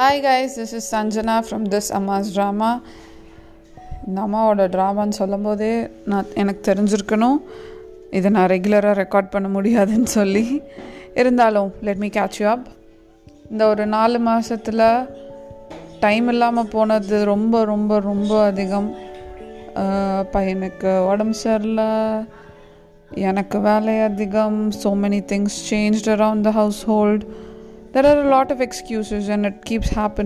Hi guys this is Sanjana from this Amma's drama இந்த அம்மாவோட ட்ராமான்னு சொல்லும்போதே நான் எனக்கு தெரிஞ்சிருக்கணும். இதை நான் ரெகுலராக ரெக்கார்ட் பண்ண முடியாதுன்னு சொல்லி. இருந்தாலும் let me catch you up இந்த ஒரு நாலு மாதத்தில் டைம் இல்லாமல் போனது ரொம்ப ரொம்ப ரொம்ப அதிகம். பையனுக்கு உடம்பு சரியில்லை. எனக்கு வேலை அதிகம். So many things change around the household there are lot of excuses excuses and keeps keeps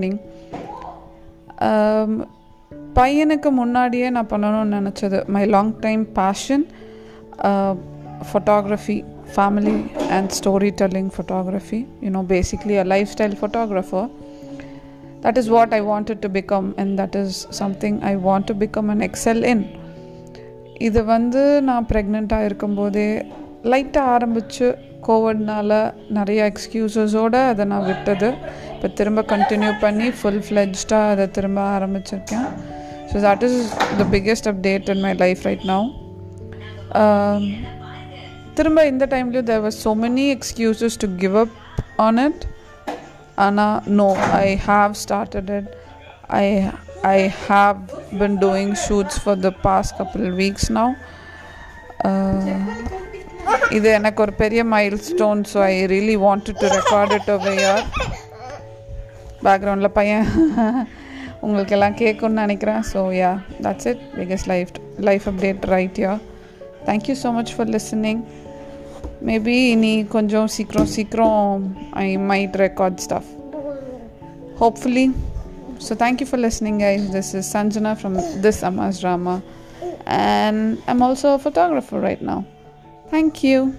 பையனுக்கு முன்னாடியே நான் பண்ணணும்னு நினச்சது my long time passion photography family and storytelling photography you know basically a lifestyle photographer that is what i wanted to become and that is something i want to become an excel in இது வந்து நான் ப்ரெக்னெண்ட்டாக இருக்கும்போதே லைட்டாக ஆரம்பித்து கோவிட்னால நிறைய எக்ஸ்கியூசஸோடு அதை நான் விட்டது இப்போ திரும்ப கண்டினியூ பண்ணி ஃபுல் ஃப்ளெஜ்டாக அதை திரும்ப ஆரம்பிச்சிருக்கேன் so that is the biggest update in my life right now திரும்ப இந்த டைம்லேயும் there was so many excuses to give up on it ஆனால் no I have started it I I have been doing shoots for the past couple weeks now இது எனக்கு ஒரு பெரிய milestone so I really wanted to record it over யார் பேக்ரவுண்டில் பையன் உங்களுக்கு எல்லாம் கேட்கும்னு நினைக்கிறேன் so yeah that's it biggest life life update right yeah thank you so much for listening maybe இனி கொஞ்சம் சீக்கிரம் சீக்கிரம் I might record stuff hopefully. So thank you for listening, guys. This is Sanjana from this Amma's drama, and I'm also a photographer right now. Thank you.